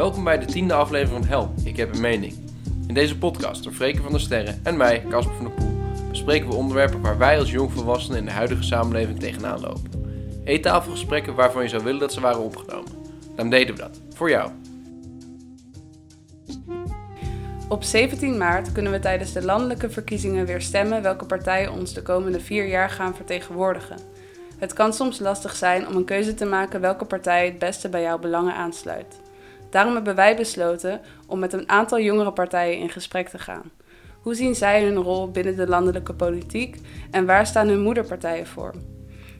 Welkom bij de tiende aflevering van Help, ik heb een mening. In deze podcast door Freke van der Sterren en mij, Casper van der Poel, bespreken we onderwerpen waar wij als jongvolwassenen in de huidige samenleving tegenaan lopen. Eettafelgesprekken waarvan je zou willen dat ze waren opgenomen. Dan deden we dat, voor jou. Op 17 maart kunnen we tijdens de landelijke verkiezingen weer stemmen welke partijen ons de komende vier jaar gaan vertegenwoordigen. Het kan soms lastig zijn om een keuze te maken welke partij het beste bij jouw belangen aansluit. Daarom hebben wij besloten om met een aantal jongere partijen in gesprek te gaan. Hoe zien zij hun rol binnen de landelijke politiek en waar staan hun moederpartijen voor?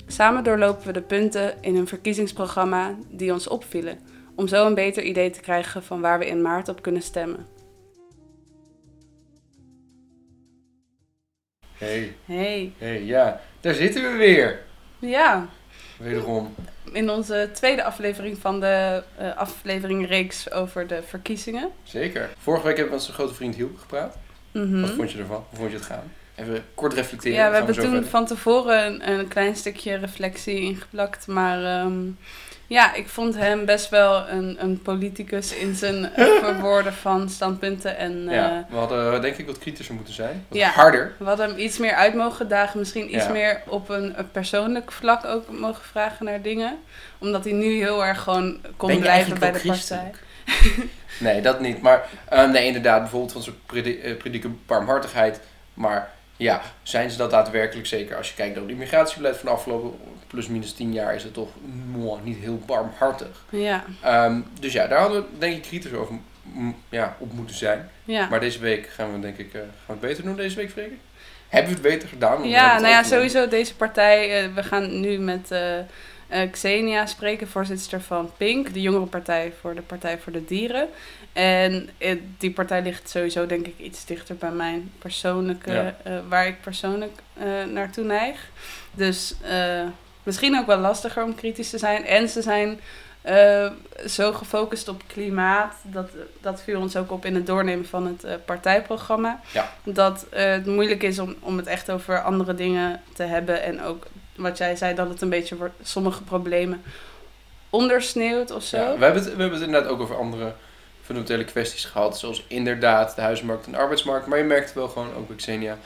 Samen doorlopen we de punten in hun verkiezingsprogramma die ons opvielen, om zo een beter idee te krijgen van waar we in maart op kunnen stemmen. Hey, Hey, hey, ja, daar zitten we weer. ja, Wederom. in onze tweede aflevering van de uh, afleveringreeks over de verkiezingen. Zeker. Vorige week hebben we met onze grote vriend Hielke gepraat. Mhm. Wat vond je ervan? Hoe vond je het gaan? Even kort reflecteren. Ja, we hebben toen verder. van tevoren een, een klein stukje reflectie ingeplakt. Maar ehm, ja, ik vond hem best wel een, een politicus in zijn eh, verwoorden van standpunten. En eh, Ja, we hadden eh, denk ik wat kritischer moeten zijn. Wat Ja. harder. we hadden hem iets meer uit mogen dagen. Misschien iets Ja. meer op een, een persoonlijk vlak ook mogen vragen naar dingen. Omdat hij nu heel erg gewoon kon blijven bij de partij. Nee, dat niet. Maar eh, nee, inderdaad, bijvoorbeeld van zo'n predi- eh, prediken barmhartigheid. Maar ja, zijn ze dat daadwerkelijk zeker? Als je kijkt naar het immigratiebeleid van de afgelopen plus minus tien jaar is het toch niet heel barmhartig. Ja, Ehm, dus ja, daar hadden we denk ik kritisch over ja, op moeten zijn. ja. Maar deze week gaan we denk ik eh, gaan we het beter doen deze week, Frederik? Hebben we het beter gedaan? Ja, nou ja, sowieso deze partij. eh, we gaan nu met eh, Xenia spreken, voorzitter van PINK, de jongere partij voor de Partij voor de Dieren. En eh, die partij ligt sowieso denk ik iets dichter bij mijn persoonlijke, Ja. eh, waar ik persoonlijk eh, naartoe neig. Dus misschien ook wel lastiger om kritisch te zijn. En ze zijn zo gefocust op klimaat, dat, dat viel ons ook op in het doornemen van het partijprogramma. Ja. Dat het moeilijk is om, om het echt over andere dingen te hebben. En ook wat jij zei, dat het een beetje voor sommige problemen ondersneeuwt of zo. Ja, we, hebben het, we hebben het inderdaad ook over andere fundamentele kwesties gehad. Zoals inderdaad de huismarkt en de arbeidsmarkt. Maar je merkt wel gewoon, ook bij Xenia...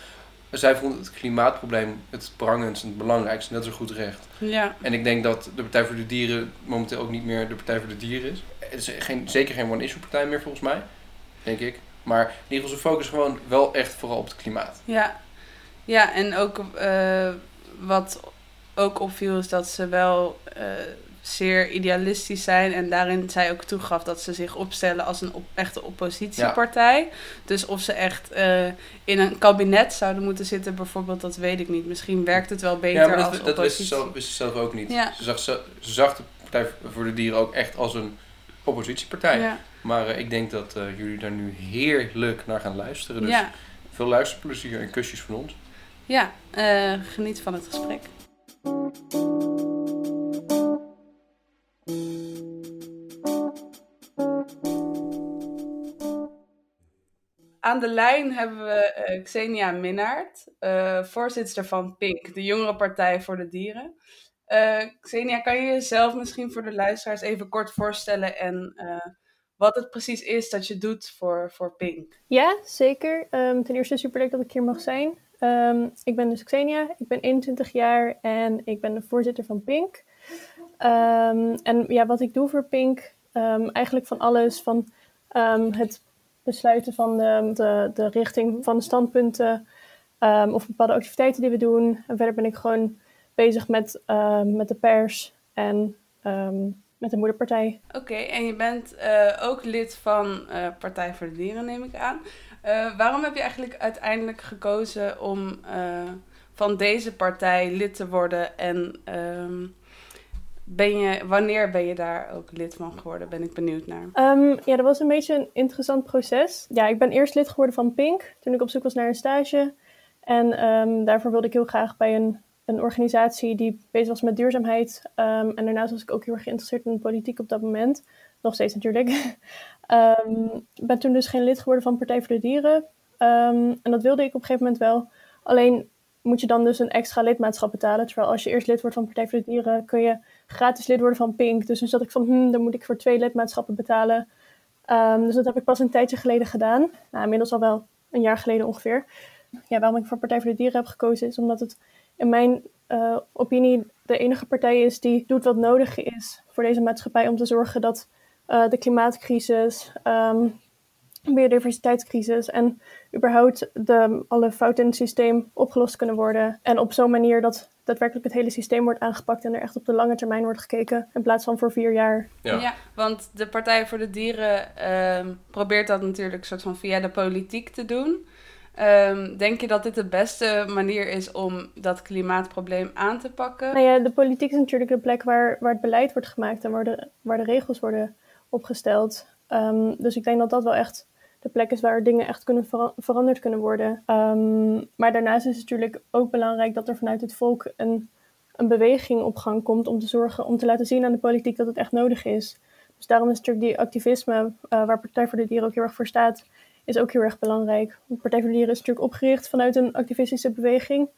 Zij vond het klimaatprobleem het prangendst en het belangrijkste. En dat is een goed recht. Ja, En ik denk dat de Partij voor de Dieren momenteel ook niet meer de Partij voor de Dieren is. Het is geen, zeker geen one-issue partij meer volgens mij. Denk ik. Maar in ieder geval, ze focussen gewoon wel echt vooral op het klimaat. ja. ja en ook eh, wat ook opviel is dat ze wel eh, zeer idealistisch zijn. En daarin zij ook toegaf dat ze zich opstellen als een op, echte oppositiepartij. Dus of ze echt eh, in een kabinet zouden moeten zitten bijvoorbeeld, dat weet ik niet. Misschien werkt het wel beter ja, maar als dat, dat wist, ze oppositie. zelf, wist ze zelf ook niet. Ja. Ze, zag, ze, ze zag de Partij voor de Dieren ook echt als een oppositiepartij. Ja, Maar eh, ik denk dat eh, jullie daar nu heerlijk naar gaan luisteren. Dus veel luisterplezier en kusjes van ons. ja geniet van het gesprek. Aan de lijn hebben we eh, Xenia Minnaert, eh, voorzitter van PINK, de jongere partij voor de dieren. Eh, Xenia, kan je jezelf misschien voor de luisteraars even kort voorstellen en wat het precies is dat je doet voor, voor PINK? Ja, zeker. Ehm, ten eerste superleuk dat ik hier mag zijn. Ehm, ik ben dus Xenia, ik ben 21 jaar en ik ben de voorzitter van Pink. Ehm, en ja, wat ik doe voor Pink, eigenlijk van alles, van het besluiten van de, de, de richting van de standpunten ehm, of bepaalde activiteiten die we doen. En verder ben ik gewoon bezig met, ehm, met de pers en ehm, met de moederpartij. Oké, en je bent eh, ook lid van eh, Partij voor de Dieren, neem ik aan. Eh, waarom heb je eigenlijk uiteindelijk gekozen om van deze partij lid te worden? En ben je, wanneer ben je daar ook lid van geworden? Ben ik benieuwd naar. Ehm, ja, dat was een beetje een interessant proces. Ja, ik ben eerst lid geworden van Pink toen ik op zoek was naar een stage. En ehm, daarvoor wilde ik heel graag bij een, een organisatie die bezig was met duurzaamheid. Ehm, en daarnaast was ik ook heel erg geïnteresseerd in politiek op dat moment. Nog steeds natuurlijk. Ik ben toen dus geen lid geworden van Partij voor de Dieren. En dat wilde ik op een gegeven moment wel. Alleen moet je dan dus een extra lidmaatschap betalen. Terwijl als je eerst lid wordt van Partij voor de Dieren, kun je gratis lid worden van Pink. Dus toen zat ik van, hmm, dan moet ik voor twee lidmaatschappen betalen. Ehm, dus dat heb ik pas een tijdje geleden gedaan. Nou, inmiddels al wel een jaar geleden ongeveer. Ja, waarom ik voor Partij voor de Dieren heb gekozen is omdat het in mijn uh, opinie de enige partij is die doet wat nodig is voor deze maatschappij om te zorgen dat uh, de klimaatcrisis, um, biodiversiteitscrisis en überhaupt de, alle fouten in het systeem opgelost kunnen worden. En op zo'n manier dat daadwerkelijk het hele systeem wordt aangepakt en er echt op de lange termijn wordt gekeken in plaats van voor vier jaar. Ja, ja want de Partij voor de Dieren uh, probeert dat natuurlijk soort van via de politiek te doen. Um, denk je dat dit de beste manier is om dat klimaatprobleem aan te pakken? Nou ja, de politiek is natuurlijk de plek waar, waar het beleid wordt gemaakt en waar de, waar de regels worden opgesteld. Um, dus ik denk dat dat wel echt de plek is waar dingen echt kunnen veranderd kunnen worden. Um, maar daarnaast is het natuurlijk ook belangrijk dat er vanuit het volk een, een beweging op gang komt om te zorgen, om te laten zien aan de politiek dat het echt nodig is. Dus daarom is natuurlijk die activisme, uh, waar Partij voor de Dieren ook heel erg voor staat, is ook heel erg belangrijk. Partij voor de Dieren is natuurlijk opgericht vanuit een activistische beweging.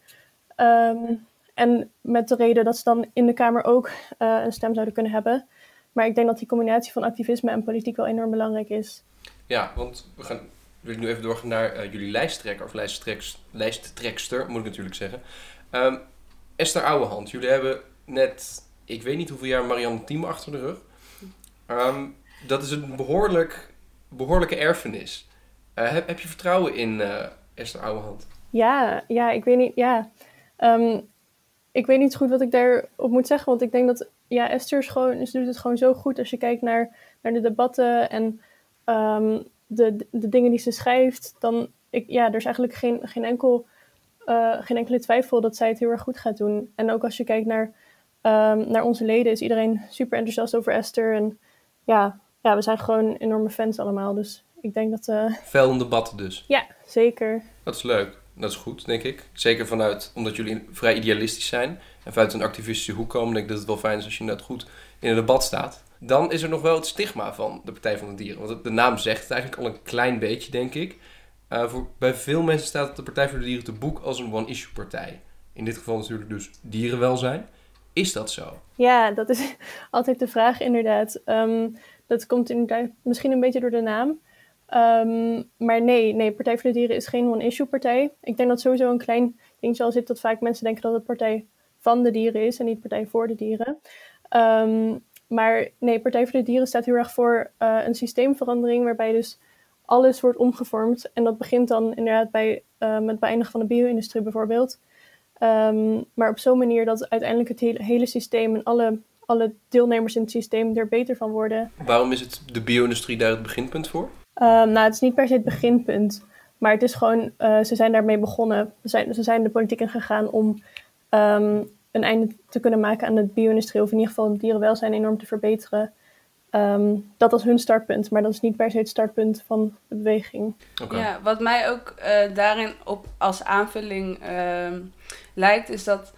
Um, en met de reden dat ze dan in de Kamer ook uh, een stem zouden kunnen hebben. Maar ik denk dat die combinatie van activisme en politiek wel enorm belangrijk is. Ja, want we gaan wil nu even doorgaan naar uh, jullie lijsttrekker, of lijsttrekster, moet ik natuurlijk zeggen. Um, Esther Ouwehand, jullie hebben net, ik weet niet hoeveel jaar Marianne Team achter de rug. Um, dat is een behoorlijk, behoorlijke erfenis. Uh, heb, heb je vertrouwen in uh, Esther Ouwehand? Ja, ja, ik weet niet, ja. Um, ik weet niet goed wat ik daarop moet zeggen, want ik denk dat, ja, Esther is gewoon, doet het gewoon zo goed als je kijkt naar, naar de debatten en um, de, de dingen die ze schrijft, dan, ik, ja, er is eigenlijk geen, geen, enkel, uh, geen enkele twijfel dat zij het heel erg goed gaat doen. En ook als je kijkt naar, um, naar onze leden, is iedereen super enthousiast over Esther. En ja, ja, we zijn gewoon enorme fans allemaal, dus ik denk dat... Uh... Fel een debat dus. Ja, zeker. Dat is leuk. Dat is goed, denk ik. Zeker vanuit, omdat jullie vrij idealistisch zijn en vanuit een activistische hoek komen, denk ik dat het wel fijn is als je net goed in een debat staat. Dan is er nog wel het stigma van de Partij van de Dieren. Want de naam zegt het eigenlijk al een klein beetje, denk ik. Uh, voor, bij veel mensen staat de Partij voor de Dieren te boek als een one-issue partij. In dit geval natuurlijk dus dierenwelzijn. Is dat zo? Ja, dat is altijd de vraag inderdaad. Um, dat komt misschien een beetje door de naam. Um, maar nee, nee, Partij voor de Dieren is geen one-issue partij. Ik denk dat sowieso een klein dingetje al zit dat vaak mensen denken dat het Partij van de Dieren is en niet Partij voor de Dieren. Um, maar nee, Partij voor de Dieren staat heel erg voor uh, een systeemverandering waarbij dus alles wordt omgevormd. En dat begint dan inderdaad bij uh, met het beëindigen van de bio-industrie bijvoorbeeld. Um, maar op zo'n manier dat uiteindelijk het hele, hele systeem en alle, alle deelnemers in het systeem er beter van worden. Waarom is het de bio-industrie daar het beginpunt voor? Um, nou, het is niet per se het beginpunt. Maar het is gewoon, uh, ze zijn daarmee begonnen. Ze zijn, ze zijn de politiek in gegaan om um, een einde te kunnen maken aan de bio-industrie, of in ieder geval het dierenwelzijn enorm te verbeteren. Um, dat was hun startpunt, maar dat is niet per se het startpunt van de beweging. Okay. Ja, wat mij ook uh, daarin op als aanvulling uh, lijkt, is dat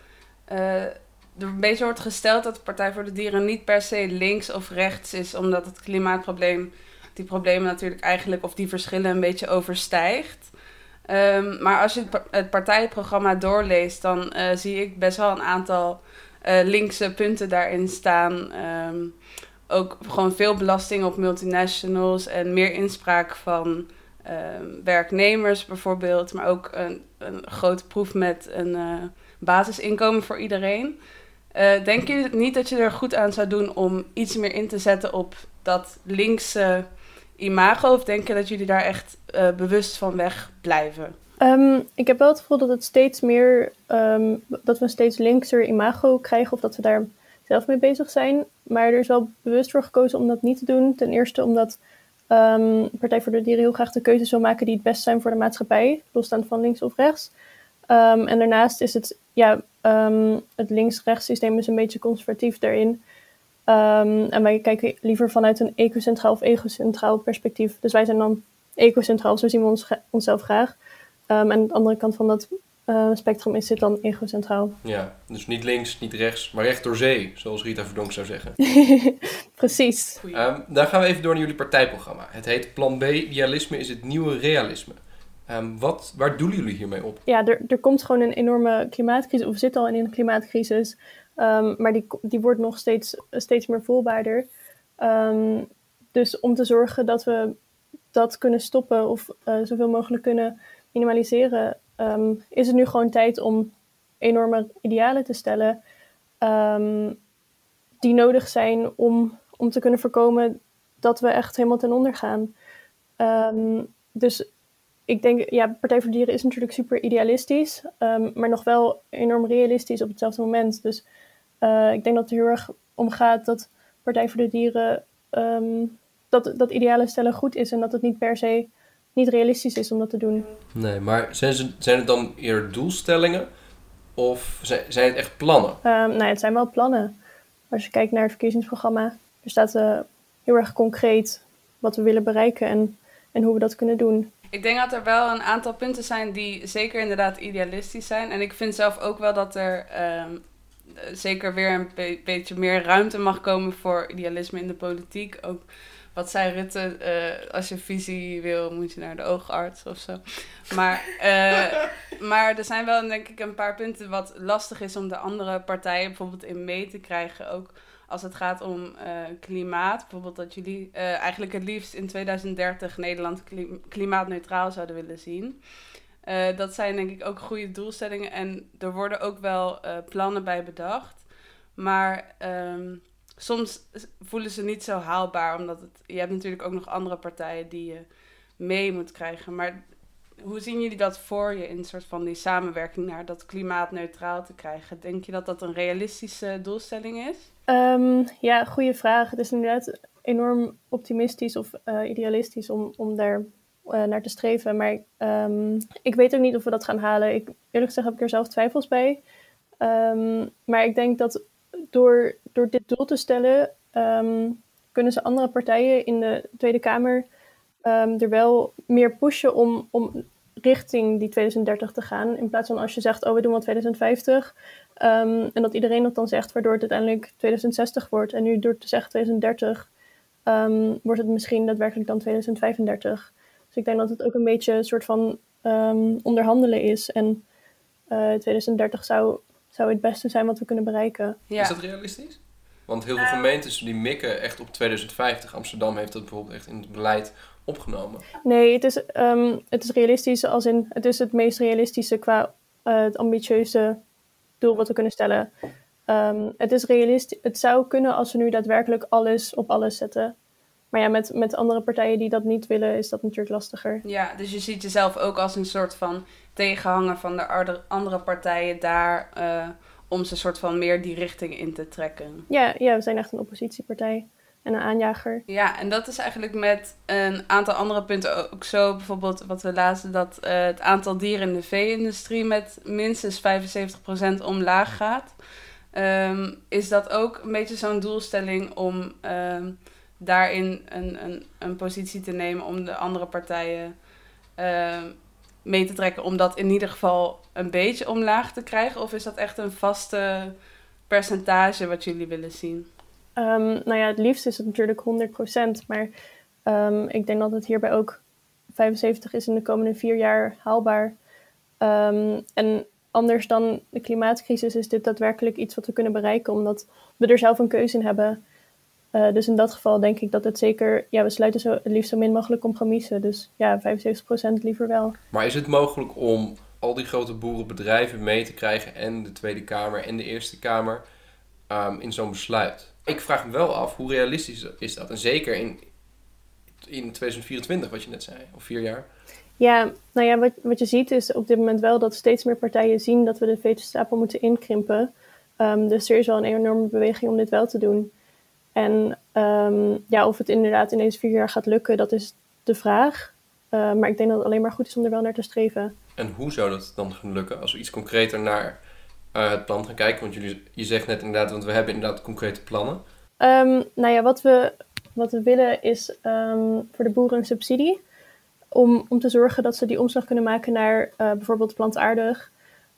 uh, er een beetje wordt gesteld dat de Partij voor de Dieren niet per se links of rechts is, omdat het klimaatprobleem die problemen natuurlijk eigenlijk, of die verschillen een beetje overstijgt. Um, maar als je het, het partijprogramma doorleest, dan uh, zie ik best wel een aantal uh, linkse punten daarin staan. Um, ook gewoon veel belasting op multinationals en meer inspraak van um, werknemers bijvoorbeeld. Maar ook een, een grote proef met een uh, basisinkomen voor iedereen. denk je niet dat je er goed aan zou doen om iets meer in te zetten op dat linkse imago? Of denk je dat jullie daar echt uh, bewust van weg blijven? Um, ik heb wel het gevoel dat het steeds meer, um, dat we een steeds linkser imago krijgen of dat we daar zelf mee bezig zijn. Maar er is wel bewust voor gekozen om dat niet te doen. Ten eerste omdat um, Partij voor de Dieren heel graag de keuzes wil maken die het best zijn voor de maatschappij, losstaand van links of rechts. en daarnaast is het, ja, het links-rechts systeem is een beetje conservatief daarin. En wij kijken liever vanuit een ecocentraal of egocentraal perspectief. Dus wij zijn dan ecocentraal, zo zien we ons, onszelf graag. Um, en aan de andere kant van dat uh, spectrum is dit dan egocentraal. Ja, dus niet links, niet rechts, maar recht door zee, zoals Rita Verdonk zou zeggen. Precies. Um, dan gaan we even door naar jullie partijprogramma. Het heet Plan B, Dialisme is het nieuwe realisme. Um, wat, waar doelen jullie hiermee op? Ja, er, er komt gewoon een enorme klimaatcrisis, of we zitten al in een klimaatcrisis. Um, maar die, die wordt nog steeds, steeds meer voelbaarder. Um, dus om te zorgen dat we dat kunnen stoppen of uh, zoveel mogelijk kunnen minimaliseren, ehm, is het nu gewoon tijd om enorme idealen te stellen um, die nodig zijn om, om te kunnen voorkomen dat we echt helemaal ten onder gaan. Um, dus ik denk, ja, Partij voor de Dieren is natuurlijk super idealistisch, maar nog wel enorm realistisch op hetzelfde moment. Dus uh, ik denk dat het heel erg om gaat dat Partij voor de Dieren dat, dat idealen stellen goed is en dat het niet per se niet realistisch is om dat te doen. Nee, maar zijn, ze, zijn het dan eerder doelstellingen of zijn, zijn het echt plannen? Um, nou, het zijn wel plannen. Als je kijkt naar het verkiezingsprogramma, er staat uh, heel erg concreet wat we willen bereiken en, en hoe we dat kunnen doen. Ik denk dat er wel een aantal punten zijn die zeker inderdaad idealistisch zijn. En ik vind zelf ook wel dat er um, zeker weer een beetje meer ruimte mag komen voor idealisme in de politiek. Ook wat zei Rutte, uh, als je visie wil, moet je naar de oogarts of zo. Maar, uh, maar er zijn wel denk ik een paar punten wat lastig is om de andere partijen bijvoorbeeld in mee te krijgen. Ook als het gaat om uh, klimaat. Bijvoorbeeld dat jullie eigenlijk het liefst in 2030 Nederland klimaatneutraal zouden willen zien. dat zijn denk ik ook goede doelstellingen en er worden ook wel plannen bij bedacht. Maar um, soms voelen ze niet zo haalbaar, omdat het, je hebt natuurlijk ook nog andere partijen die je mee moet krijgen. Maar hoe zien jullie dat voor je in een soort van die samenwerking naar dat klimaatneutraal te krijgen? Denk je dat dat een realistische doelstelling is? Um, ja, goede vraag. Het is inderdaad enorm optimistisch of uh, idealistisch om, om daar uh, naar te streven. Maar um, ik weet ook niet of we dat gaan halen. Ik, eerlijk gezegd heb ik er zelf twijfels bij. Um, maar ik denk dat door, door dit doel te stellen, ehm, kunnen ze andere partijen in de Tweede Kamer um, er wel meer pushen om, om richting die 2030 te gaan. In plaats van als je zegt, oh we doen wel 2050. Um, en dat iedereen dat dan zegt, waardoor het uiteindelijk 2060 wordt. En nu door te zeggen 2030, um, wordt het misschien daadwerkelijk dan 2035. Dus ik denk dat het ook een beetje een soort van um, onderhandelen is. En uh, 2030 zou zou het beste zijn wat we kunnen bereiken. Is dat realistisch? Want heel veel uh, gemeentes die mikken echt op 2050. Amsterdam heeft dat bijvoorbeeld echt in het beleid opgenomen. Nee, het is, um, het is realistisch als in het is het meest realistische qua uh, het ambitieuze doel wat we kunnen stellen. Um, het is realistisch. Het zou kunnen als we nu daadwerkelijk alles op alles zetten. Maar ja, met, met andere partijen die dat niet willen, is dat natuurlijk lastiger. Ja, dus je ziet jezelf ook als een soort van tegenhanger van de andere partijen daar. Uh, om ze soort van meer die richting in te trekken. Ja, ja, we zijn echt een oppositiepartij en een aanjager. Ja, en dat is eigenlijk met een aantal andere punten ook zo. Bijvoorbeeld wat we lazen, dat uh, het aantal dieren in de vee-industrie met minstens 75% omlaag gaat. Um, is dat ook een beetje zo'n doelstelling om um, daarin een, een, een positie te nemen om de andere partijen uh, mee te trekken, om dat in ieder geval een beetje omlaag te krijgen? Of is dat echt een vaste percentage wat jullie willen zien? Um, nou ja, het liefst is het natuurlijk 100%, maar um, ik denk dat het hierbij ook 75 is in de komende vier jaar haalbaar. Um, en anders dan de klimaatcrisis is dit daadwerkelijk iets wat we kunnen bereiken, omdat we er zelf een keuze in hebben. Uh, dus in dat geval denk ik dat het zeker, ja, we sluiten zo, het liefst zo min mogelijk compromissen. Dus ja, 75% liever wel. Maar is het mogelijk om al die grote boerenbedrijven mee te krijgen en de Tweede Kamer en de Eerste Kamer um, in zo'n besluit? Ik vraag me wel af, hoe realistisch is dat? En zeker in, in 2024, wat je net zei, of vier jaar. Ja, nou ja, wat, wat je ziet is op dit moment wel dat steeds meer partijen zien dat we de veestapel moeten inkrimpen. Um, dus er is wel een enorme beweging om dit wel te doen. En um, ja, of het inderdaad in deze vier jaar gaat lukken, dat is de vraag. Uh, maar ik denk dat het alleen maar goed is om er wel naar te streven. En hoe zou dat dan gaan lukken? Als we iets concreter naar uh, het plan gaan kijken. Want jullie, je zegt net inderdaad, want we hebben inderdaad concrete plannen. Um, nou ja, wat we, wat we willen is um, voor de boeren een subsidie. Om, om te zorgen dat ze die omslag kunnen maken naar uh, bijvoorbeeld plantaardig.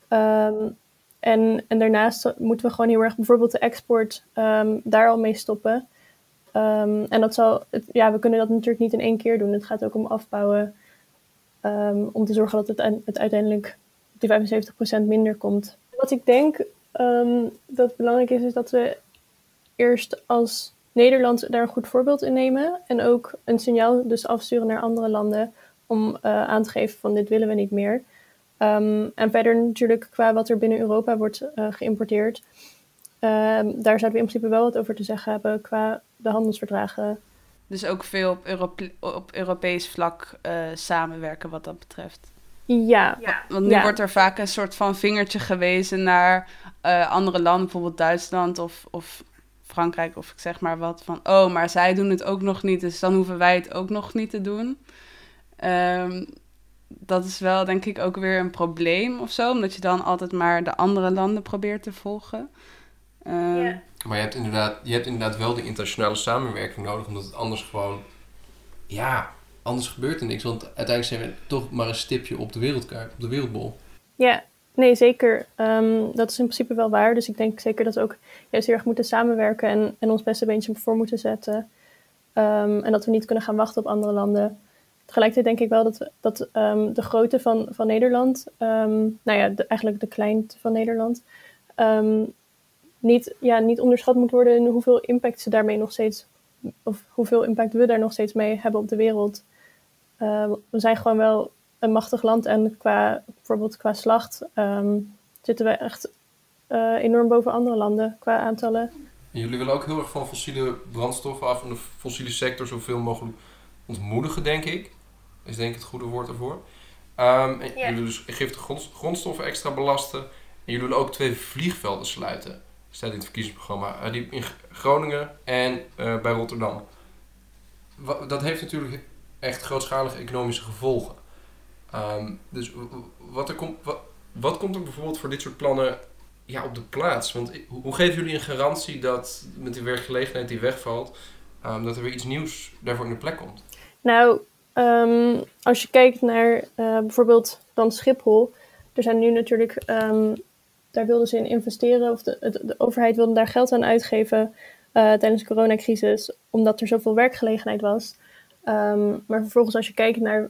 Um, en, en daarnaast moeten we gewoon heel erg bijvoorbeeld de export um, daar al mee stoppen. Um, en dat zal, het, ja, we kunnen dat natuurlijk niet in één keer doen. Het gaat ook om afbouwen. Um, om te zorgen dat het, het uiteindelijk die 75% minder komt. Wat ik denk dat belangrijk is, is dat we eerst als Nederland daar een goed voorbeeld in nemen en ook een signaal dus afsturen naar andere landen om aan te geven van dit willen we niet meer. Ehm, en verder natuurlijk qua wat er binnen Europa wordt geïmporteerd, ehm, daar zouden we in principe wel wat over te zeggen hebben qua de handelsverdragen. Dus ook veel op, op Europees vlak samenwerken wat dat betreft. Ja. Want nu wordt er vaak een soort van vingertje gewezen naar uh, andere landen, bijvoorbeeld Duitsland of, of Frankrijk of ik zeg maar wat. Van, oh, maar zij doen het ook nog niet, dus dan hoeven wij het ook nog niet te doen. Um, dat is wel denk ik ook weer een probleem of zo, omdat je dan altijd maar de andere landen probeert te volgen. Uh, Maar je hebt, inderdaad, je hebt inderdaad wel de internationale samenwerking nodig, omdat het anders gewoon, ja, anders gebeurt er niks. Want uiteindelijk zijn we toch maar een stipje op de wereldkaart, op de wereldbol. Ja, nee, zeker. Ehm, dat is in principe wel waar. Dus ik denk zeker dat we ook juist heel erg moeten samenwerken en, en ons beste beentje voor moeten zetten. Ehm, en dat we niet kunnen gaan wachten op andere landen. Tegelijkertijd denk ik wel dat, dat um, de grootte van, van Nederland, nou ja, eigenlijk de kleinte van Nederland, niet, ja, niet onderschat moet worden in hoeveel impact ze daarmee nog steeds, of hoeveel impact we daar nog steeds mee hebben op de wereld. We zijn gewoon wel een machtig land en qua, bijvoorbeeld qua slacht ehm, zitten we echt uh, enorm boven andere landen qua aantallen. En jullie willen ook heel erg van fossiele brandstoffen af en de fossiele sector zoveel mogelijk ontmoedigen, denk ik. Is denk ik het goede woord ervoor. Um, en jullie dus giftige grondstoffen extra belasten. En jullie willen ook twee vliegvelden sluiten. Staat in het verkiezingsprogramma. Uh, die in Groningen en uh, bij Rotterdam. dat heeft natuurlijk echt grootschalige economische gevolgen. Um, dus wat, er komt, wat, wat, komt er bijvoorbeeld voor dit soort plannen ja, op de plaats? Want hoe geven jullie een garantie dat met die werkgelegenheid die wegvalt, um, dat er weer iets nieuws daarvoor in de plek komt? Nou, um, als je kijkt naar uh, bijvoorbeeld dan Schiphol, er zijn nu natuurlijk, daar wilden ze in investeren, of de, de, overheid wilde daar geld aan uitgeven uh, tijdens de coronacrisis, omdat er zoveel werkgelegenheid was. Um, maar vervolgens als je kijkt naar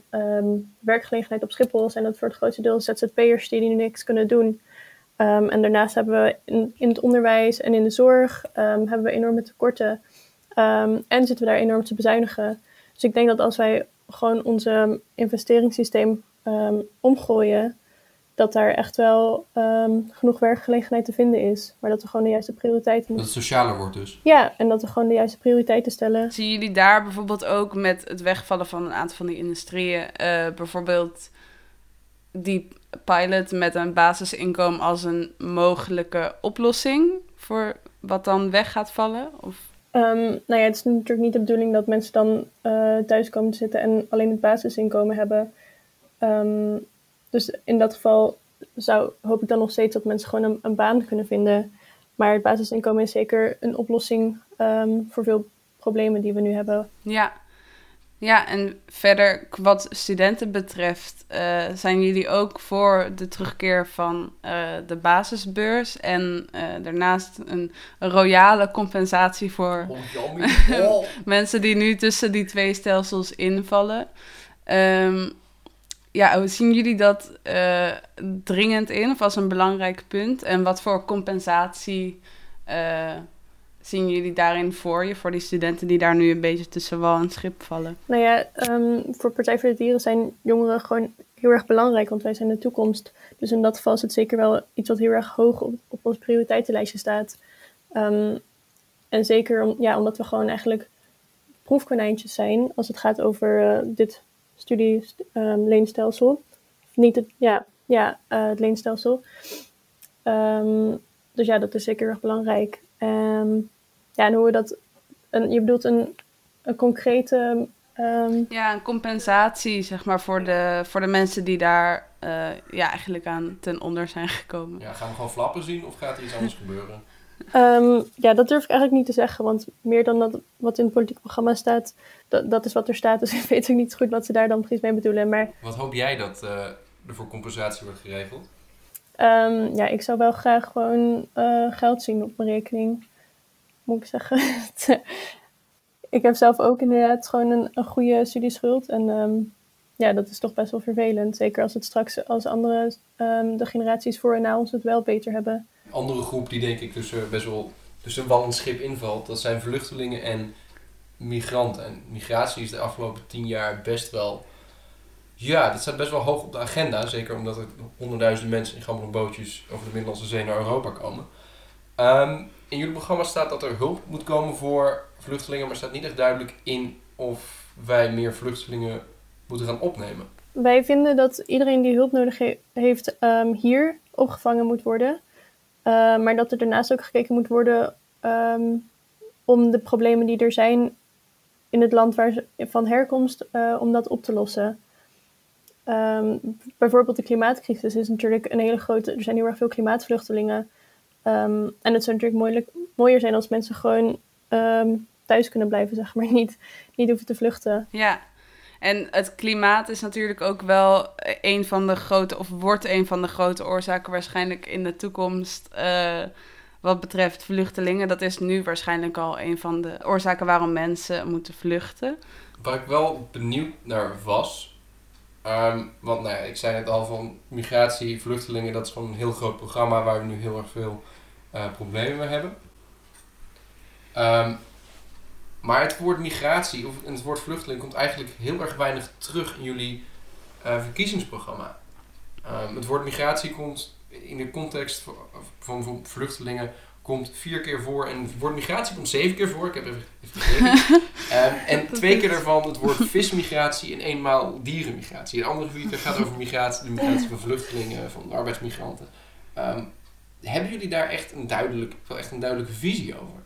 werkgelegenheid op Schiphol, zijn dat voor het grootste deel ZZP'ers die nu niks kunnen doen. En daarnaast hebben we in, in, het onderwijs en in de zorg hebben we enorme tekorten. en zitten we daar enorm te bezuinigen. Dus ik denk dat als wij gewoon onze investeringssysteem omgooien, dat daar echt wel ehm, genoeg werkgelegenheid te vinden is. Maar dat we gewoon de juiste prioriteiten... Dat het socialer wordt dus. Ja, en dat we gewoon de juiste prioriteiten stellen. Zien jullie daar bijvoorbeeld ook met het wegvallen van een aantal van die industrieën... Uh, bijvoorbeeld die pilot met een basisinkomen als een mogelijke oplossing... voor wat dan weg gaat vallen? Of... Um, nou ja, het is natuurlijk niet de bedoeling dat mensen dan uh, thuis komen te zitten... en alleen het basisinkomen hebben... Um, dus in dat geval zou, hoop ik dan nog steeds dat mensen gewoon een, een baan kunnen vinden. Maar het basisinkomen is zeker een oplossing um, voor veel problemen die we nu hebben. Ja, ja en verder wat studenten betreft uh, zijn jullie ook voor de terugkeer van uh, de basisbeurs en uh, daarnaast een, royale compensatie voor oh, mensen die nu tussen die twee stelsels invallen. Um, ja, hoe zien jullie dat dringend in of als een belangrijk punt? En wat voor compensatie zien jullie daarin voor je, voor die studenten die daar nu een beetje tussen wal en schip vallen? Nou ja, um, voor Partij voor de Dieren zijn jongeren gewoon heel erg belangrijk, want wij zijn de toekomst. Dus in dat geval is het zeker wel iets wat heel erg hoog op, op ons prioriteitenlijstje staat. Um, en zeker om, ja, omdat we gewoon eigenlijk proefkonijntjes zijn als het gaat over uh, dit studieleenstelsel. Um, Niet het, ja, ja uh, het leenstelsel. Dus ja, dat is zeker erg belangrijk. Ja, en hoe we dat. Een, je bedoelt een, een concrete. ja, een compensatie, zeg maar, voor de, voor de mensen die daar uh, ja, eigenlijk aan ten onder zijn gekomen. Ja, gaan we gewoon flappen zien of gaat er iets anders gebeuren? Um, ja, dat durf ik eigenlijk niet te zeggen, want meer dan dat wat in het politiek programma staat, dat, dat is wat er staat. Dus ik weet ook niet goed wat ze daar dan precies mee bedoelen. Maar, wat hoop jij dat uh, er voor compensatie wordt geregeld? Um, ja, ik zou wel graag gewoon uh, geld zien op mijn rekening, ik zeggen. ik heb zelf ook inderdaad gewoon een, een goede studieschuld. En um, ja, dat is toch best wel vervelend. Zeker als het straks, als andere, de generaties voor en na ons het wel beter hebben andere groep die denk ik dus eh, best wel dus een schip invalt, dat zijn vluchtelingen en migranten. En migratie is de afgelopen tien jaar best wel... Ja, dat staat best wel hoog op de agenda. Zeker omdat er honderdduizenden mensen in gammele bootjes over de Middellandse Zee naar Europa komen. Ehm, in jullie programma staat dat er hulp moet komen voor vluchtelingen, maar staat niet echt duidelijk in of wij meer vluchtelingen moeten gaan opnemen. Wij vinden dat iedereen die hulp nodig heeft um, hier opgevangen moet worden. Uh, maar dat er daarnaast ook gekeken moet worden um, om de problemen die er zijn in het land waar ze van herkomst, uh, om dat op te lossen. Bijvoorbeeld de klimaatcrisis is natuurlijk een hele grote. Er zijn heel erg veel klimaatvluchtelingen. Um, en het zou natuurlijk moeilijk, mooier zijn als mensen gewoon um, thuis kunnen blijven, zeg maar. Niet, niet hoeven te vluchten. Ja, en het klimaat is natuurlijk ook wel een van de grote, of wordt een van de grote oorzaken waarschijnlijk in de toekomst. Uh, wat betreft vluchtelingen. Dat is nu waarschijnlijk al een van de oorzaken waarom mensen moeten vluchten. Waar ik wel benieuwd naar was. Um, want nou ja, ik zei het al van migratie, vluchtelingen, dat is gewoon een heel groot programma waar we nu heel erg veel problemen mee hebben. Um, maar het woord migratie of het woord vluchteling komt eigenlijk heel erg weinig terug in jullie uh, verkiezingsprogramma. Um, het woord migratie komt in de context van, van, van, vluchtelingen komt vier keer voor en het woord migratie komt zeven keer voor. Ik heb even, even um, en twee keer daarvan het woord vismigratie en eenmaal dierenmigratie. Een andere gebied gaat over migratie, de migratie van vluchtelingen, van arbeidsmigranten. Um, hebben jullie daar echt een, duidelijk, wel echt een duidelijke visie over?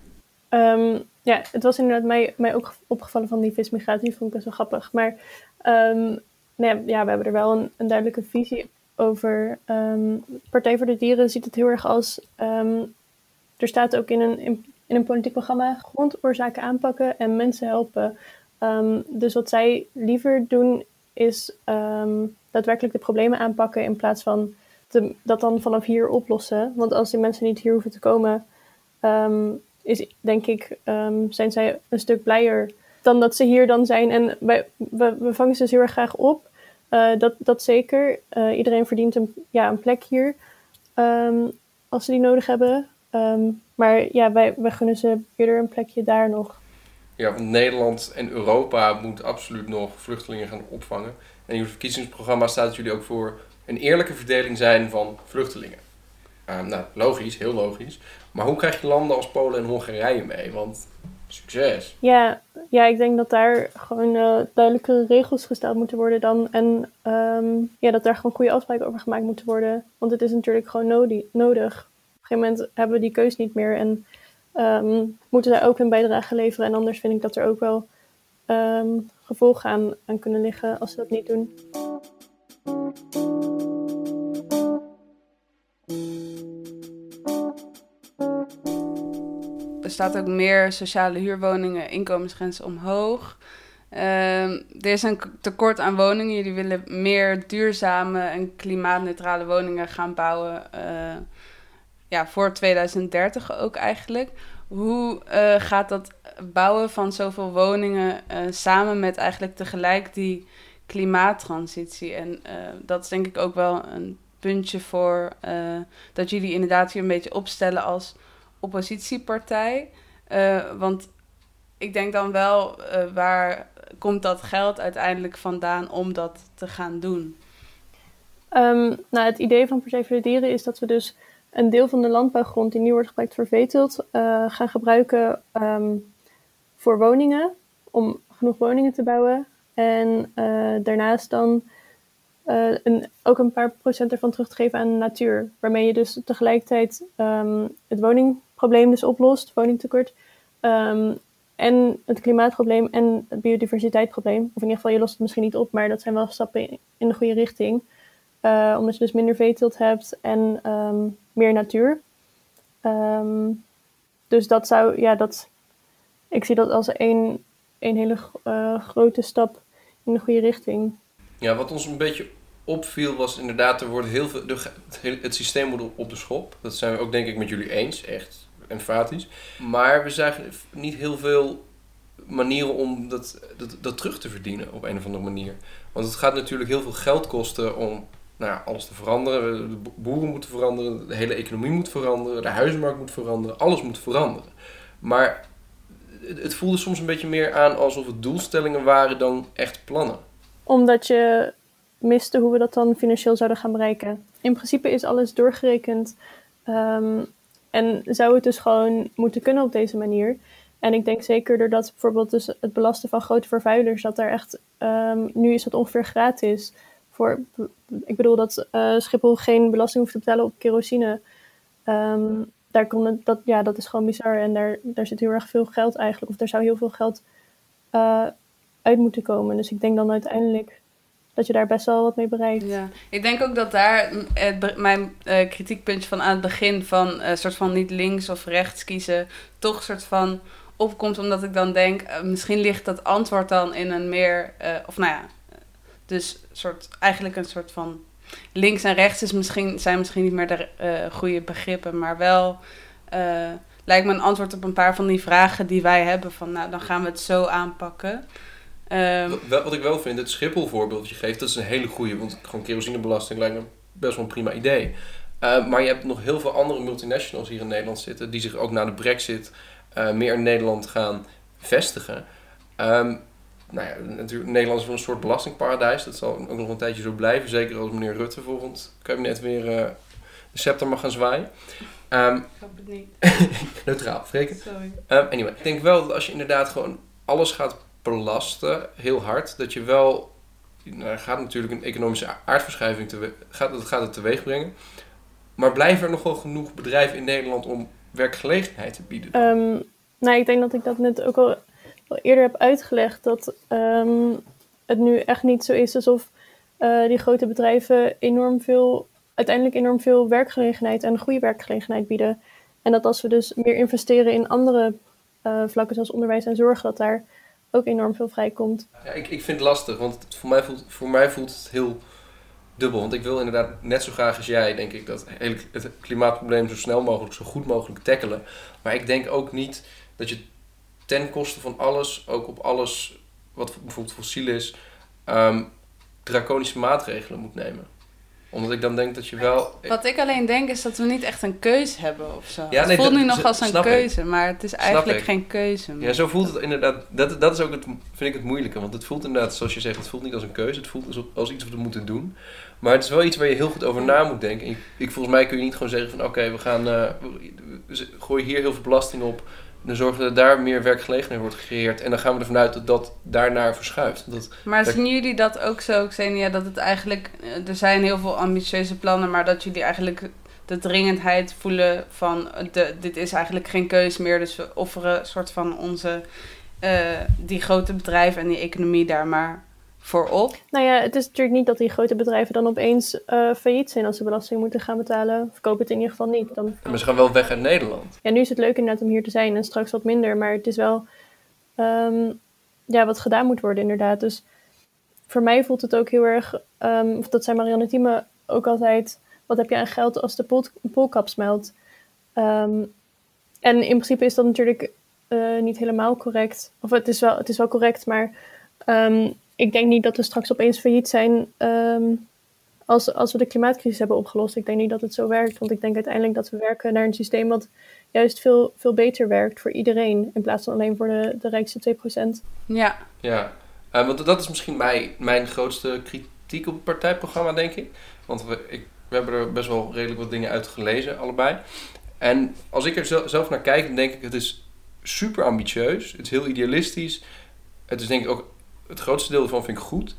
Um, ja, het was inderdaad mij, mij ook opgevallen van die vismigratie. vond ik best wel grappig. Maar um, nee, ja, we hebben er wel een, duidelijke visie over. Um, Partij voor de Dieren ziet het heel erg als. Er staat ook in een, in, in, een politiek programma grondoorzaken aanpakken en mensen helpen. dus wat zij liever doen is daadwerkelijk de problemen aanpakken in plaats van dat dan vanaf hier oplossen. Want als die mensen niet hier hoeven te komen, is denk ik, um, zijn zij een stuk blijer dan dat ze hier dan zijn. En wij, we, vangen ze dus heel erg graag op. Uh, dat, dat zeker. Uh, iedereen verdient een, ja, een plek hier um, als ze die nodig hebben. Maar ja, wij, wij gunnen ze eerder een plekje daar nog. Ja, want Nederland en Europa moeten absoluut nog vluchtelingen gaan opvangen. En in uw verkiezingsprogramma staat jullie ook voor een eerlijke verdeling zijn van vluchtelingen. Uh, nou, logisch, heel logisch. Maar hoe krijg je landen als Polen en Hongarije mee? Want succes. Ja, ja ik denk dat daar gewoon uh, duidelijke regels gesteld moeten worden dan. En um, ja, dat daar gewoon goede afspraken over gemaakt moeten worden. Want het is natuurlijk gewoon nodig. Op een gegeven moment hebben we die keus niet meer. En um, moeten daar ook een bijdrage leveren. En anders vind ik dat er ook wel gevolgen aan kunnen liggen als ze dat niet doen. Staat ook meer sociale huurwoningen, inkomensgrenzen omhoog. Uh, er is een tekort aan woningen. Jullie willen meer duurzame en klimaatneutrale woningen gaan bouwen. Uh, ja, voor 2030 ook eigenlijk. Hoe uh, gaat dat bouwen van zoveel woningen uh, samen met eigenlijk tegelijk die klimaattransitie? En dat is denk ik ook wel een puntje voor dat jullie inderdaad hier een beetje opstellen als oppositiepartij. Uh, want ik denk dan wel, uh, waar komt dat geld uiteindelijk vandaan om dat te gaan doen? Um, nou, het idee van Partij Dieren is dat we dus een deel van de landbouwgrond die nu wordt gebruikt voor veeteelt, uh, gaan gebruiken um, voor woningen, om genoeg woningen te bouwen. En daarnaast dan een, ook een paar procent ervan terug te geven aan de natuur. Waarmee je dus tegelijkertijd um, het woning probleem dus oplost, woningtekort. Um, en het klimaatprobleem en het biodiversiteitsprobleem. Of in ieder geval, je lost het misschien niet op, maar dat zijn wel stappen in de goede richting. Uh, omdat je dus minder veeteelt hebt en um, meer natuur. Um, dus dat zou, ja, dat, ik zie dat als een, een hele uh, grote stap in de goede richting. Ja, wat ons een beetje opviel was inderdaad, er wordt heel veel, de, het systeem op de schop. Dat zijn we ook denk ik met jullie eens, echt emfatisch. Maar we zagen niet heel veel manieren om dat, dat, dat terug te verdienen op een of andere manier. Want het gaat natuurlijk heel veel geld kosten om nou ja, alles te veranderen. De boeren moeten veranderen, de hele economie moet veranderen, de huizenmarkt moet veranderen, alles moet veranderen. Maar het voelde soms een beetje meer aan alsof het doelstellingen waren dan echt plannen. Omdat je miste hoe we dat dan financieel zouden gaan bereiken. In principe is alles doorgerekend ehm, en zou het dus gewoon moeten kunnen op deze manier. En ik denk zeker doordat bijvoorbeeld dus het belasten van grote vervuilers, dat daar echt, um, nu is dat ongeveer gratis. Voor, ik bedoel dat uh, Schiphol geen belasting hoeft te betalen op kerosine. Um, daar kon het, dat, ja, dat is gewoon bizar. En daar, daar zit heel erg veel geld eigenlijk. Of daar zou heel veel geld uh, uit moeten komen. Dus ik denk dan uiteindelijk dat je daar best wel wat mee bereikt. Ja, ik denk ook dat daar mijn uh, kritiekpuntje van aan het begin van uh, soort van niet links of rechts kiezen, toch soort van opkomt. Omdat ik dan denk, uh, misschien ligt dat antwoord dan in een meer, of nou ja, dus soort, eigenlijk een soort van links en rechts is misschien, zijn misschien niet meer de goede begrippen, maar wel lijkt me een antwoord op een paar van die vragen die wij hebben. Van nou, dan gaan we het zo aanpakken. Um, wat, wat, ik wel vind, het Schiphol voorbeeld dat je geeft, dat is een hele goede. Want gewoon kerosinebelasting lijkt me best wel een prima idee. Uh, maar je hebt nog heel veel andere multinationals hier in Nederland zitten, die zich ook na de brexit meer in Nederland gaan vestigen. Um, nou ja, natuurlijk, Nederland is wel een soort belastingparadijs. Dat zal ook nog een tijdje zo blijven. Zeker als meneer Rutte volgend kabinet weer uh, de scepter mag gaan zwaaien. Um, ik hoop het niet. neutraal, vreken. Sorry. Um, anyway, ik denk wel dat als je inderdaad gewoon alles gaat belasten, heel hard, dat je wel... Nou, gaat natuurlijk een economische aardverschuiving te, gaat, dat gaat het teweeg brengen. Maar blijven er nog wel genoeg bedrijven in Nederland om werkgelegenheid te bieden? Um, nou, ik denk dat ik dat net ook al al eerder heb uitgelegd, dat um, het nu echt niet zo is alsof uh, die grote bedrijven enorm veel, uiteindelijk enorm veel werkgelegenheid en goede werkgelegenheid bieden. En dat als we dus meer investeren in andere uh, vlakken zoals onderwijs en zorg, dat daar ook enorm veel vrijkomt. Ja, ik, ik vind het lastig, want voor, mij voelt, voor mij voelt het heel dubbel. Want ik wil inderdaad net zo graag als jij, denk ik, dat het klimaatprobleem zo snel mogelijk, zo goed mogelijk tackelen. Maar ik denk ook niet dat je ten koste van alles, ook op alles wat bijvoorbeeld fossiel is, um, draconische maatregelen moet nemen. Omdat ik dan denk dat je wel. Wat ik alleen denk is dat we niet echt een keuze hebben of zo. Ja, het voelt nu nog als een keuze, ik. maar het is eigenlijk geen keuze. Ja, zo voelt het inderdaad. Dat, dat is ook het, vind ik het moeilijke. Want het voelt inderdaad, zoals je zegt, het voelt niet als een keuze. Het voelt als, als iets wat we moeten doen. Maar het is wel iets waar je heel goed over na moet denken. ik, ik volgens mij kun je niet gewoon zeggen van oké, we gaan uh, we gooien hier heel veel belasting op dan zorgen we dat daar meer werkgelegenheid wordt gecreëerd. En dan gaan we ervan uit dat dat daarnaar verschuift. Dat, maar zien jullie dat ook zo, Xenia, dat het eigenlijk... Eh, er zijn heel veel ambitieuze plannen, maar dat jullie eigenlijk de dringendheid voelen van... De, dit is eigenlijk geen keus meer, dus we offeren een soort van onze... Uh, die grote bedrijven en die economie daar maar voorop. Nou ja, het is natuurlijk niet dat die grote bedrijven dan opeens uh, failliet zijn als ze belasting moeten gaan betalen. Verkoop het in ieder geval niet. Dan... Ja, maar ze gaan wel weg uit Nederland. Ja, nu is het leuk inderdaad om hier te zijn en straks wat minder. Maar het is wel um, ja, wat gedaan moet worden inderdaad. Dus voor mij voelt het ook heel erg, um, of dat zei Marianne Thieme ook altijd, wat heb je aan geld als de pol polkap smelt? Um, en in principe is dat natuurlijk uh, niet helemaal correct. Of het is wel, het is wel correct, maar ik denk niet dat we straks opeens failliet zijn um, als, als we de klimaatcrisis hebben opgelost. Ik denk niet dat het zo werkt, want ik denk uiteindelijk dat we werken naar een systeem wat juist veel, veel beter werkt voor iedereen, in plaats van alleen voor de, de rijkste 2%. Ja. Ja, uh, want dat is misschien mijn, mijn grootste kritiek op het partijprogramma, denk ik. Want we, ik, we hebben er best wel redelijk wat dingen uit gelezen, allebei. En als ik er zelf naar kijk, dan denk ik, het is super ambitieus. Het is heel idealistisch. Het is denk ik ook het grootste deel ervan vind ik goed.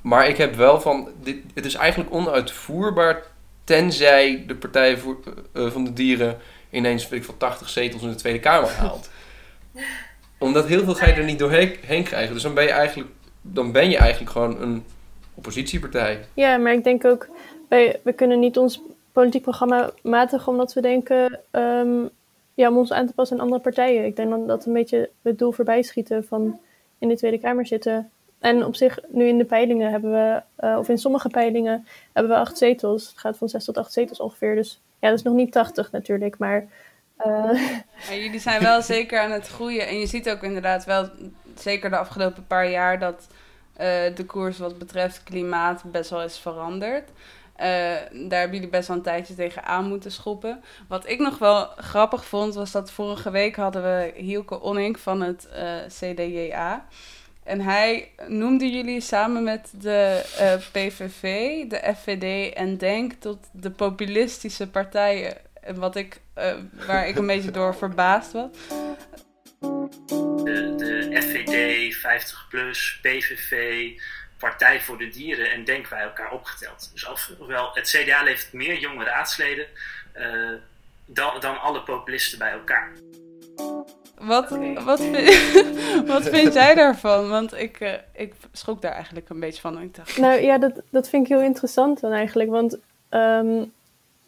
Maar ik heb wel van, dit, het is eigenlijk onuitvoerbaar tenzij de Partij voor, uh, van de Dieren ineens weet ik, van 80 zetels in de Tweede Kamer haalt. Omdat heel veel ga je er niet doorheen krijgen. Dus dan ben je eigenlijk, dan ben je eigenlijk gewoon een oppositiepartij. Ja, maar ik denk ook, wij, we kunnen niet ons politiek programma matigen omdat we denken um, ja, om ons aan te passen aan andere partijen. Ik denk dan dat een beetje het doel voorbij schieten van in de Tweede Kamer zitten. En op zich, nu in de peilingen hebben we, uh, of in sommige peilingen, hebben we acht zetels. Het gaat van zes tot acht zetels ongeveer. Dus ja, dat is nog niet tachtig natuurlijk, maar... Uh... jullie zijn wel zeker aan het groeien. En je ziet ook inderdaad wel, zeker de afgelopen paar jaar, dat eh, de koers wat betreft klimaat best wel is veranderd. Eh, daar hebben jullie best wel een tijdje tegen aan moeten schoppen. Wat ik nog wel grappig vond, was dat vorige week hadden we Hielke Onink van het eh, CDJA. En hij noemde jullie samen met de eh, PVV, de FVD en DENK tot de populistische partijen. En wat ik, waar ik een beetje door verbaasd was. de, de FVD, 50PLUS, PVV, Partij voor de Dieren en Denk bij elkaar opgeteld. Dus wel, het CDA levert meer jonge raadsleden eh, dan, dan alle populisten bij elkaar. Wat, wat, vind, wat vind jij daarvan? Want ik, eh, ik schrok daar eigenlijk een beetje van. Ik dacht, Nou ja, dat, dat vind ik heel interessant dan eigenlijk. Want ehm,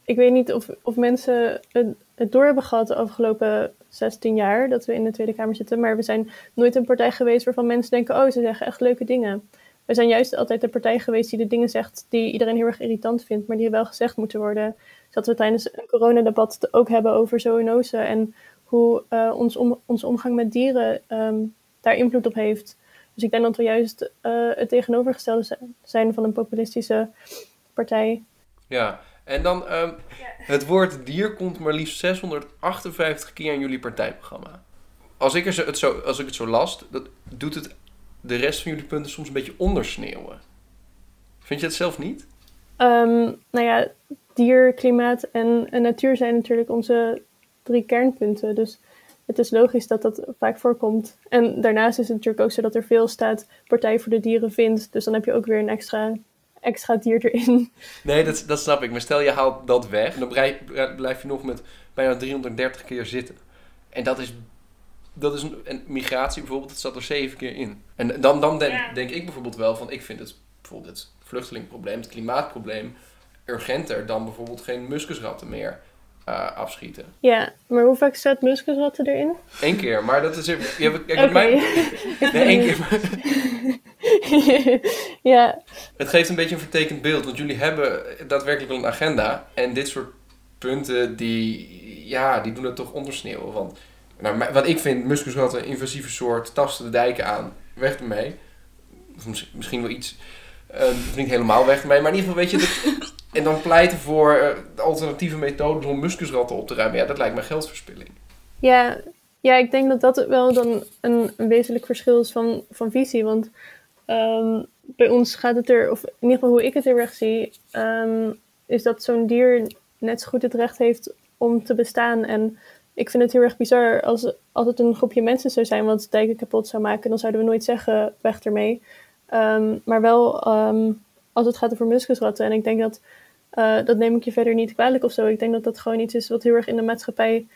ik weet niet of, of mensen het, het door hebben gehad de afgelopen 16 jaar dat we in de Tweede Kamer zitten. Maar we zijn nooit een partij geweest waarvan mensen denken: oh, ze zeggen echt leuke dingen. We zijn juist altijd de partij geweest die de dingen zegt die iedereen heel erg irritant vindt, maar die wel gezegd moeten worden. Zodat we tijdens een coronadebat het ook hebben over zoonosen en hoe eh, ons, om, onze omgang met dieren ehm, daar invloed op heeft. Dus ik denk dat we juist eh, het tegenovergestelde zi- zijn van een populistische partij. Ja, en dan ehm, het woord dier komt maar liefst 658 keer in jullie partijprogramma. Als ik, er zo, het, zo, als ik het zo las, dat doet het de rest van jullie punten soms een beetje ondersneeuwen. Vind je het zelf niet? Ehm, nou ja, dier, klimaat en, en natuur zijn natuurlijk onze drie kernpunten. Dus het is logisch dat dat vaak voorkomt. En daarnaast is het natuurlijk ook zo dat er veel staat Partij voor de Dieren vindt. Dus dan heb je ook weer een extra, extra dier erin. Nee, dat, dat snap ik. Maar stel je haalt dat weg, dan brei- blijf je nog met bijna 330 keer zitten. En dat is, dat is een, en migratie bijvoorbeeld, dat staat er zeven keer in. En dan, dan denk, Ja. denk ik bijvoorbeeld wel van, ik vind het bijvoorbeeld het vluchtelingenprobleem, het klimaatprobleem, urgenter dan bijvoorbeeld geen muskusratten meer eh, afschieten. Ja, maar hoe vaak staat muskusratten erin? Eén keer, maar dat is... Je hebt, kijk, Oké. met mij, nee, één keer. maar ja, Het geeft een beetje een vertekend beeld, want jullie hebben daadwerkelijk wel een agenda. En dit soort punten, die, ja, die doen het toch ondersneeuwen. Want, nou, wat ik vind, muskusratten, een invasieve soort, tasten de dijken aan. Weg ermee. Of misschien wel iets, eh, of niet helemaal weg ermee. Maar in ieder geval, weet je, dat- en dan pleiten voor eh, alternatieve methodes om muskusratten op te ruimen. Ja, dat lijkt me geldverspilling. Ja, ja, ik denk dat dat wel dan een, een wezenlijk verschil is van, van visie. Want ehm, bij ons gaat het er, of in ieder geval hoe ik het heel erg zie, ehm, is dat zo'n dier net zo goed het recht heeft om te bestaan. En ik vind het heel erg bizar als, als het een groepje mensen zou zijn wat dijken kapot zou maken, dan zouden we nooit zeggen weg ermee. Ehm, maar wel ehm, als het gaat over muskusratten. En ik denk dat, eh, dat neem ik je verder niet kwalijk of zo. Ik denk dat dat gewoon iets is wat heel erg in de maatschappij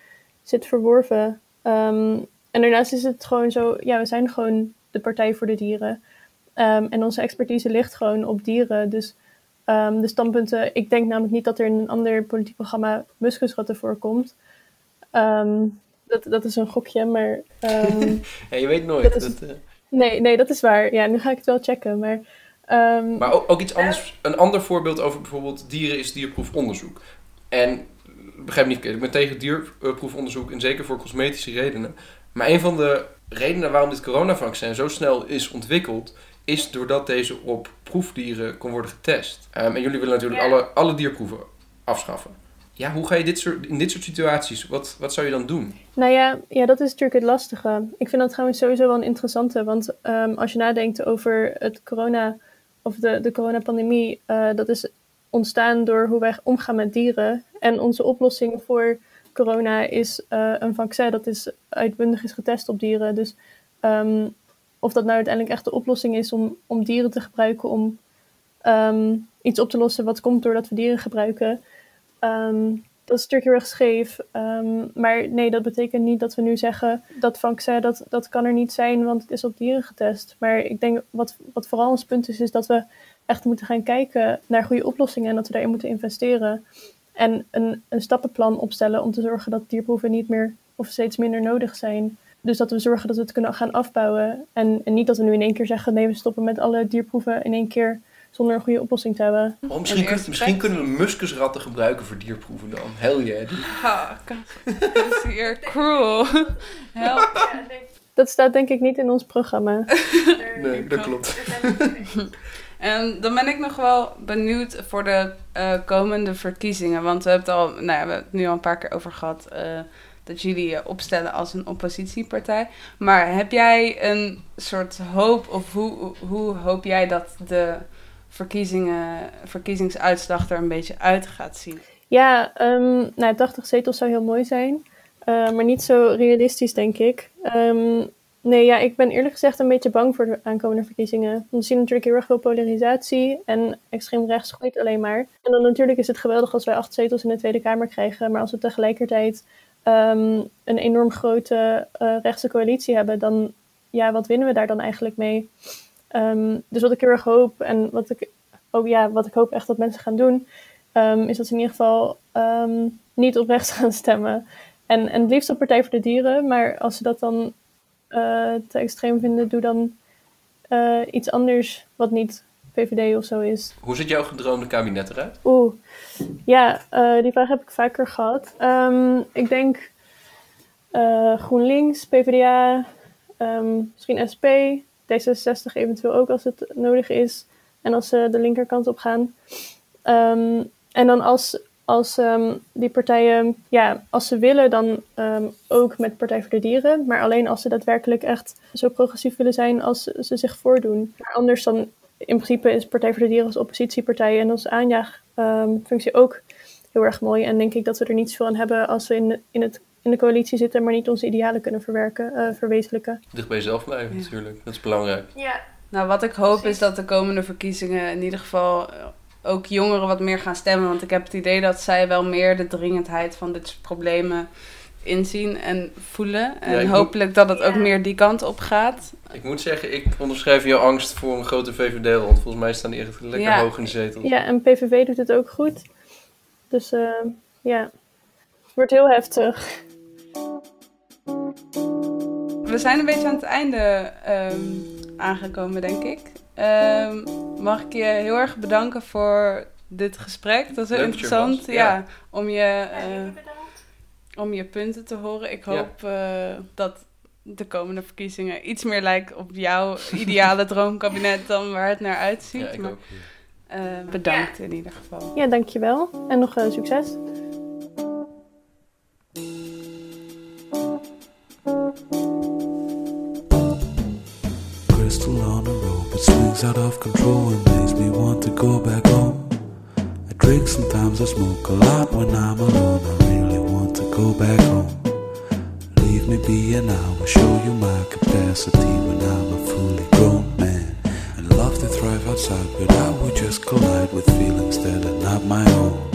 zit verworven. Ehm, en daarnaast is het gewoon zo, ja, we zijn gewoon de partij voor de dieren. En onze expertise ligt gewoon op dieren. Dus de standpunten, ik denk namelijk niet dat er in een ander politiek programma muskusratten voorkomt. Ehm, dat, dat is een gokje, maar ehm, Ja, je weet nooit. Dat is- dat, eh, nee, nee, dat is waar. Ja, nu ga ik het wel checken. Maar, ehm, Maar ook, ook iets anders. Een ander voorbeeld over bijvoorbeeld dieren is dierproefonderzoek. En begrijp me niet verkeerd, ik ben tegen dierproefonderzoek en zeker voor cosmetische redenen. Maar een van de redenen waarom dit coronavaccin zo snel is ontwikkeld, is doordat deze op proefdieren kon worden getest. En jullie willen natuurlijk Ja. alle, alle dierproeven afschaffen. Ja, hoe ga je dit soort, in dit soort situaties, wat, wat zou je dan doen? Nou ja, ja, dat is natuurlijk het lastige. Ik vind dat trouwens sowieso wel een interessante. Want ehm, als je nadenkt over het corona of de, de coronapandemie, eh dat is ontstaan door hoe wij omgaan met dieren. En onze oplossing voor corona is eh, een vaccin dat is uitbundig is getest op dieren. Dus ehm, of dat nou uiteindelijk echt de oplossing is om, om dieren te gebruiken om ehm, iets op te lossen wat komt doordat we dieren gebruiken. Ehm, dat is natuurlijk heel erg scheef. Ehm, maar nee, dat betekent niet dat we nu zeggen dat vaccin dat, dat kan er niet zijn, want het is op dieren getest. Maar ik denk wat, wat vooral ons punt is, is dat we echt moeten gaan kijken naar goede oplossingen en dat we daarin moeten investeren. En een, een stappenplan opstellen om te zorgen dat dierproeven niet meer of steeds minder nodig zijn. Dus dat we zorgen dat we het kunnen gaan afbouwen. En, en niet dat we nu in één keer zeggen: nee, we stoppen met alle dierproeven in één keer zonder een goede oplossing te hebben. Oh, misschien, kun- misschien kunnen we muskusratten gebruiken voor dierproeven dan. Hell yeah. ha, dat is hier cruel. Help. Dat staat denk ik niet in ons programma. Nee, dat klopt. En dan ben ik nog wel benieuwd voor de eh, komende verkiezingen. Want we hebben het al, nou ja, we hebben het nu al een paar keer over gehad. eh, dat jullie je opstellen als een oppositiepartij. Maar heb jij een soort hoop, of hoe, hoe hoop jij dat de verkiezingen, verkiezingsuitslag er een beetje uit gaat zien? Ja, ehm, nou, 80 zetels zou heel mooi zijn. eh, maar niet zo realistisch, denk ik. Ehm, nee, ja, ik ben eerlijk gezegd een beetje bang voor de aankomende verkiezingen. We zien natuurlijk heel erg veel polarisatie. En extreem rechts groeit alleen maar. En dan natuurlijk is het geweldig als wij acht zetels in de Tweede Kamer krijgen. Maar als we tegelijkertijd ehm, een enorm grote eh, rechtse coalitie hebben, dan ja, wat winnen we daar dan eigenlijk mee? Ehm, dus wat ik heel erg hoop en wat ik, ook, ja, wat ik hoop echt dat mensen gaan doen, ehm, is dat ze in ieder geval ehm, niet op rechts gaan stemmen. En, en het liefst op Partij voor de Dieren, maar als ze dat dan eh, te extreem vinden, doe dan eh, iets anders wat niet VVD of zo is. Hoe ziet jouw gedroomde kabinet eruit? Oeh, ja, eh, die vraag heb ik vaker gehad. Ik denk GroenLinks, PvdA, misschien SP, D66 eventueel ook als het nodig is. En als ze de linkerkant op gaan. Ehm, en dan als, als ehm, die partijen, ja, als ze willen, dan ehm, ook met Partij voor de Dieren. Maar alleen als ze daadwerkelijk echt zo progressief willen zijn als ze, zich voordoen. Maar anders dan, in principe is Partij voor de Dieren als oppositiepartij en als aanjaagfunctie ook heel erg mooi. En denk ik dat we er niet zoveel aan hebben als we in in het, in de coalitie zitten, maar niet onze idealen kunnen verwerken, eh, verwezenlijken. Dicht bij jezelf blijven Ja. natuurlijk. Dat is belangrijk. Ja, Nou, wat ik hoop is dat de komende verkiezingen in ieder geval eh, ook jongeren wat meer gaan stemmen. Want ik heb het idee dat zij wel meer de dringendheid van dit soort problemen inzien en voelen. En Ja, moet- hopelijk dat het ook meer die kant op gaat. Ik moet zeggen, ik onderschrijf jouw angst voor een grote VVD-rond. Volgens mij staan die echt lekker Ja. hoog in de zetel. Ja, en PVV doet het ook goed. Dus eh, ja, het wordt heel heftig. We zijn een beetje aan het einde ehm, aangekomen, denk ik. Ehm, mag ik je heel erg bedanken voor dit gesprek. Dat was heel Leuk er interessant. was, Ja. ja. om je, eh, om je punten te horen. Ik Ja. hoop eh, dat de komende verkiezingen iets meer lijken op jouw ideale droomkabinet dan waar het naar uitziet. Ja, ik Maar, ook. eh, bedankt in ieder geval. Ja, dankjewel. En nog eh, succes. Out of control and makes me want to go back home. I drink sometimes, I smoke a lot when I'm alone. I really want to go back home. Leave me be and I will show you my capacity when I'm a fully grown man. And love to thrive outside, but I would just collide with feelings that are not my own.